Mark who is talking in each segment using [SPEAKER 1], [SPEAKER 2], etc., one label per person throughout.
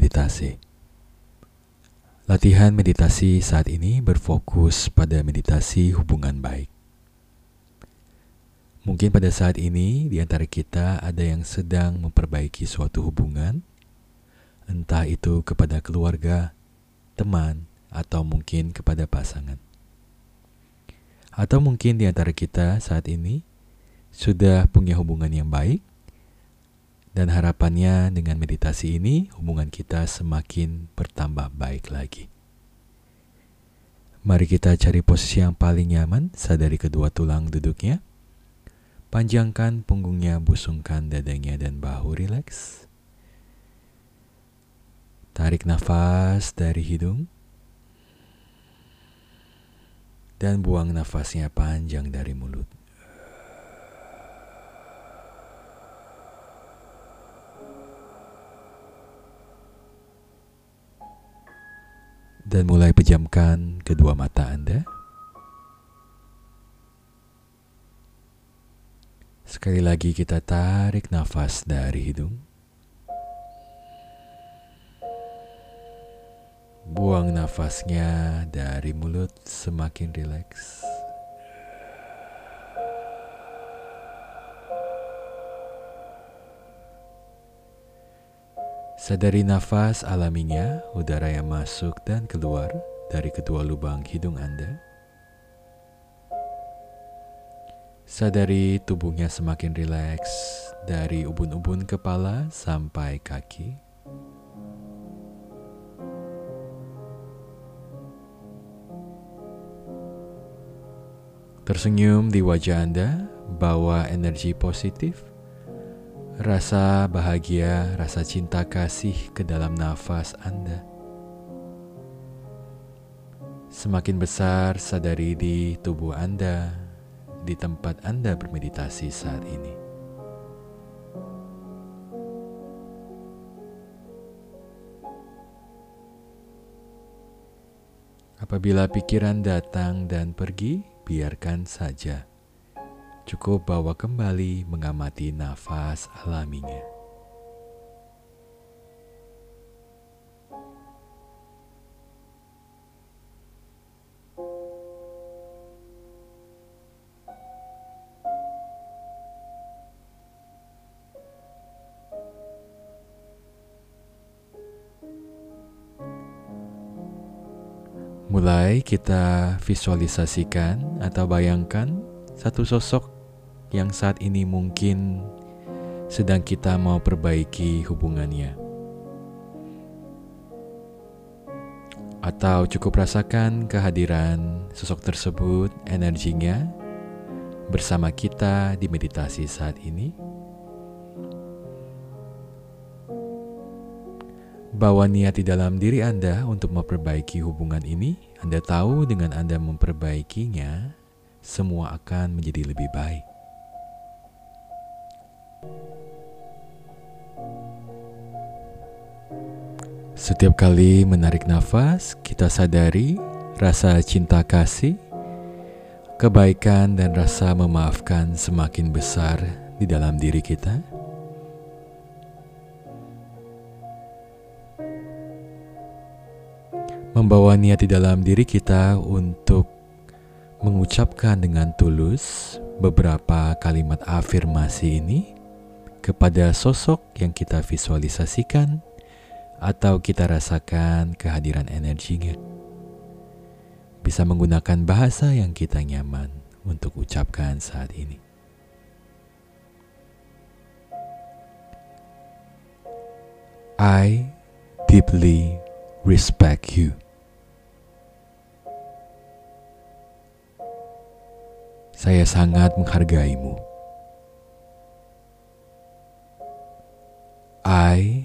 [SPEAKER 1] meditasi. Latihan meditasi saat ini berfokus pada meditasi hubungan baik. Mungkin pada saat ini di antara kita ada yang sedang memperbaiki suatu hubungan, entah itu kepada keluarga, teman, atau mungkin kepada pasangan. Atau mungkin di antara kita saat ini sudah punya hubungan yang baik, dan harapannya dengan meditasi ini hubungan kita semakin bertambah baik lagi. Mari kita cari posisi yang paling nyaman, sadari kedua tulang duduknya. Panjangkan punggungnya, busungkan dadanya dan bahu rileks. Tarik nafas dari hidung. Dan buang nafasnya panjang dari mulut. Dan mulai pejamkan kedua mata Anda. Sekali lagi kita tarik nafas dari hidung. Buang nafasnya dari mulut semakin rileks. Sadari nafas alaminya, udara yang masuk dan keluar dari kedua lubang hidung Anda. Sadari tubuhnya semakin rileks dari ubun-ubun kepala sampai kaki. Tersenyum di wajah Anda, bawa energi positif, rasa bahagia, rasa cinta kasih ke dalam nafas Anda. Semakin besar sadari di tubuh Anda, di tempat Anda bermeditasi saat ini. Apabila pikiran datang dan pergi, biarkan saja. Cukup bawa kembali mengamati nafas alaminya. Mulai kita visualisasikan atau bayangkan satu sosok yang saat ini mungkin sedang kita mau perbaiki hubungannya. Atau cukup rasakan kehadiran sosok tersebut, energinya bersama kita di meditasi saat ini. Bawa niat di dalam diri Anda untuk memperbaiki hubungan ini. Anda tahu dengan Anda memperbaikinya, semua akan menjadi lebih baik. Setiap kali menarik nafas, kita sadari rasa cinta kasih, kebaikan, dan rasa memaafkan semakin besar di dalam diri kita. membawa niat di dalam diri kita untuk mengucapkan dengan tulus beberapa kalimat afirmasi ini kepada sosok yang kita visualisasikan atau kita rasakan kehadiran energinya. Bisa menggunakan bahasa yang kita nyaman untuk ucapkan saat ini. I deeply respect you. Saya sangat menghargaimu. I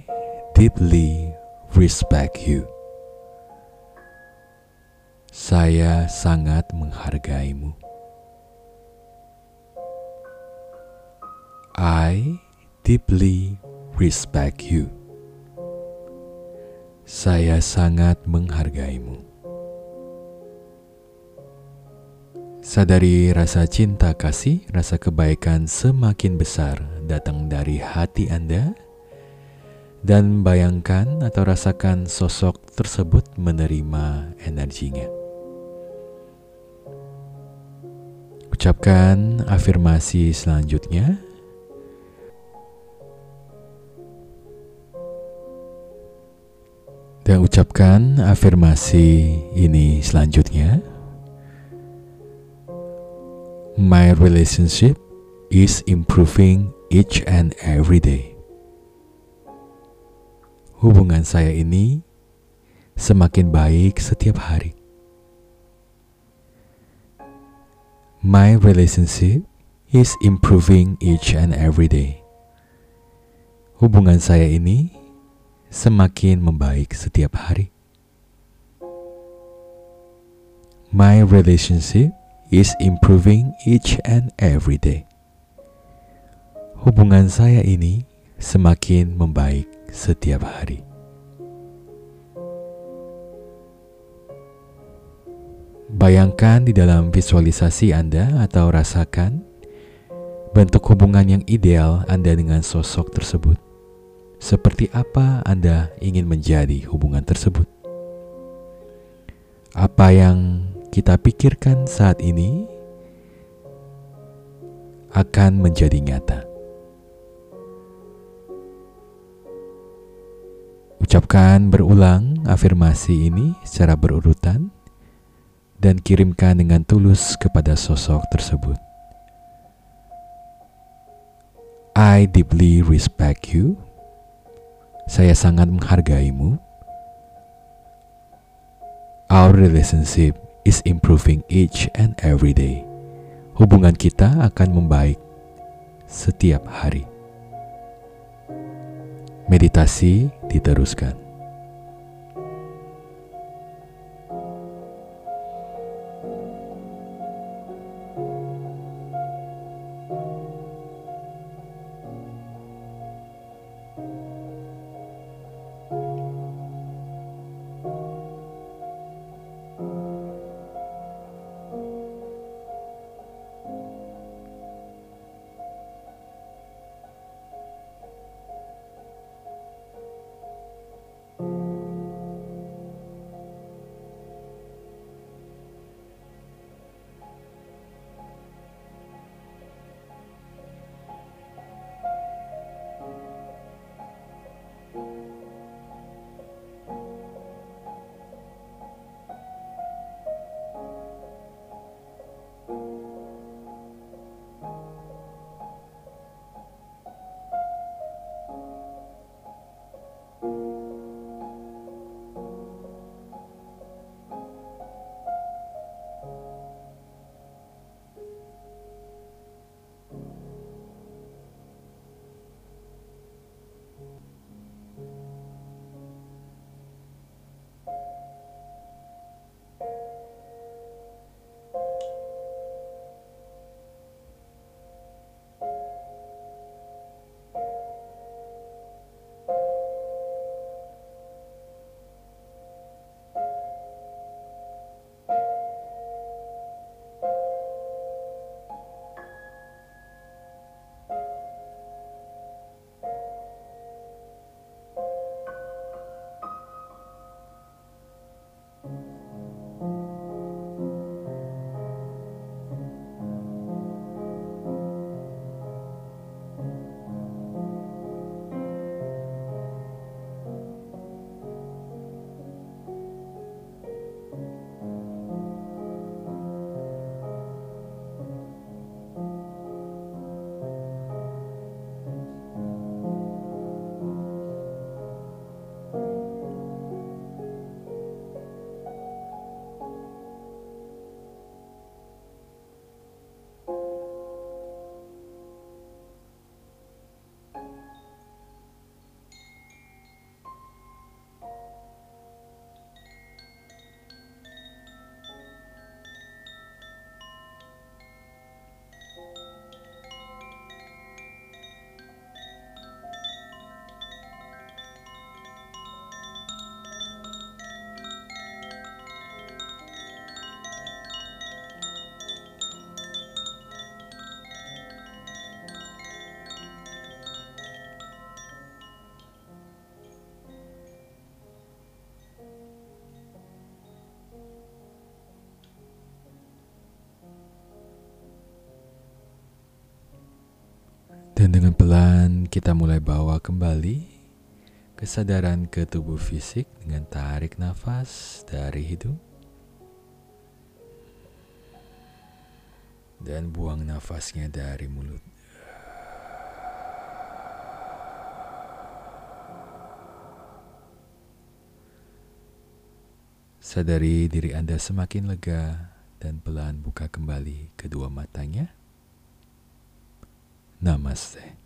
[SPEAKER 1] deeply respect you. Saya sangat menghargaimu. I deeply respect you. Saya sangat menghargaimu. Sadari rasa cinta kasih, rasa kebaikan semakin besar datang dari hati Anda dan bayangkan atau rasakan sosok tersebut menerima energinya. Ucapkan afirmasi selanjutnya. Dan ucapkan afirmasi ini selanjutnya. My relationship is improving each and every day. Hubungan saya ini semakin baik setiap hari. My relationship is improving each and every day. Hubungan saya ini semakin membaik setiap hari. My relationship is improving each and every day. Hubungan saya ini semakin membaik setiap hari. Bayangkan di dalam visualisasi Anda atau rasakan bentuk hubungan yang ideal Anda dengan sosok tersebut seperti apa Anda ingin menjadi hubungan tersebut. Apa yang kita pikirkan saat ini akan menjadi nyata. Ucapkan berulang afirmasi ini secara berurutan dan kirimkan dengan tulus kepada sosok tersebut. I deeply respect you saya sangat menghargaimu. Our relationship is improving each and every day. Hubungan kita akan membaik setiap hari. Meditasi diteruskan. Dan dengan pelan kita mulai bawa kembali kesadaran ke tubuh fisik dengan tarik nafas dari hidung dan buang nafasnya dari mulut. Sadari diri Anda semakin lega dan pelan buka kembali kedua matanya. Namaste.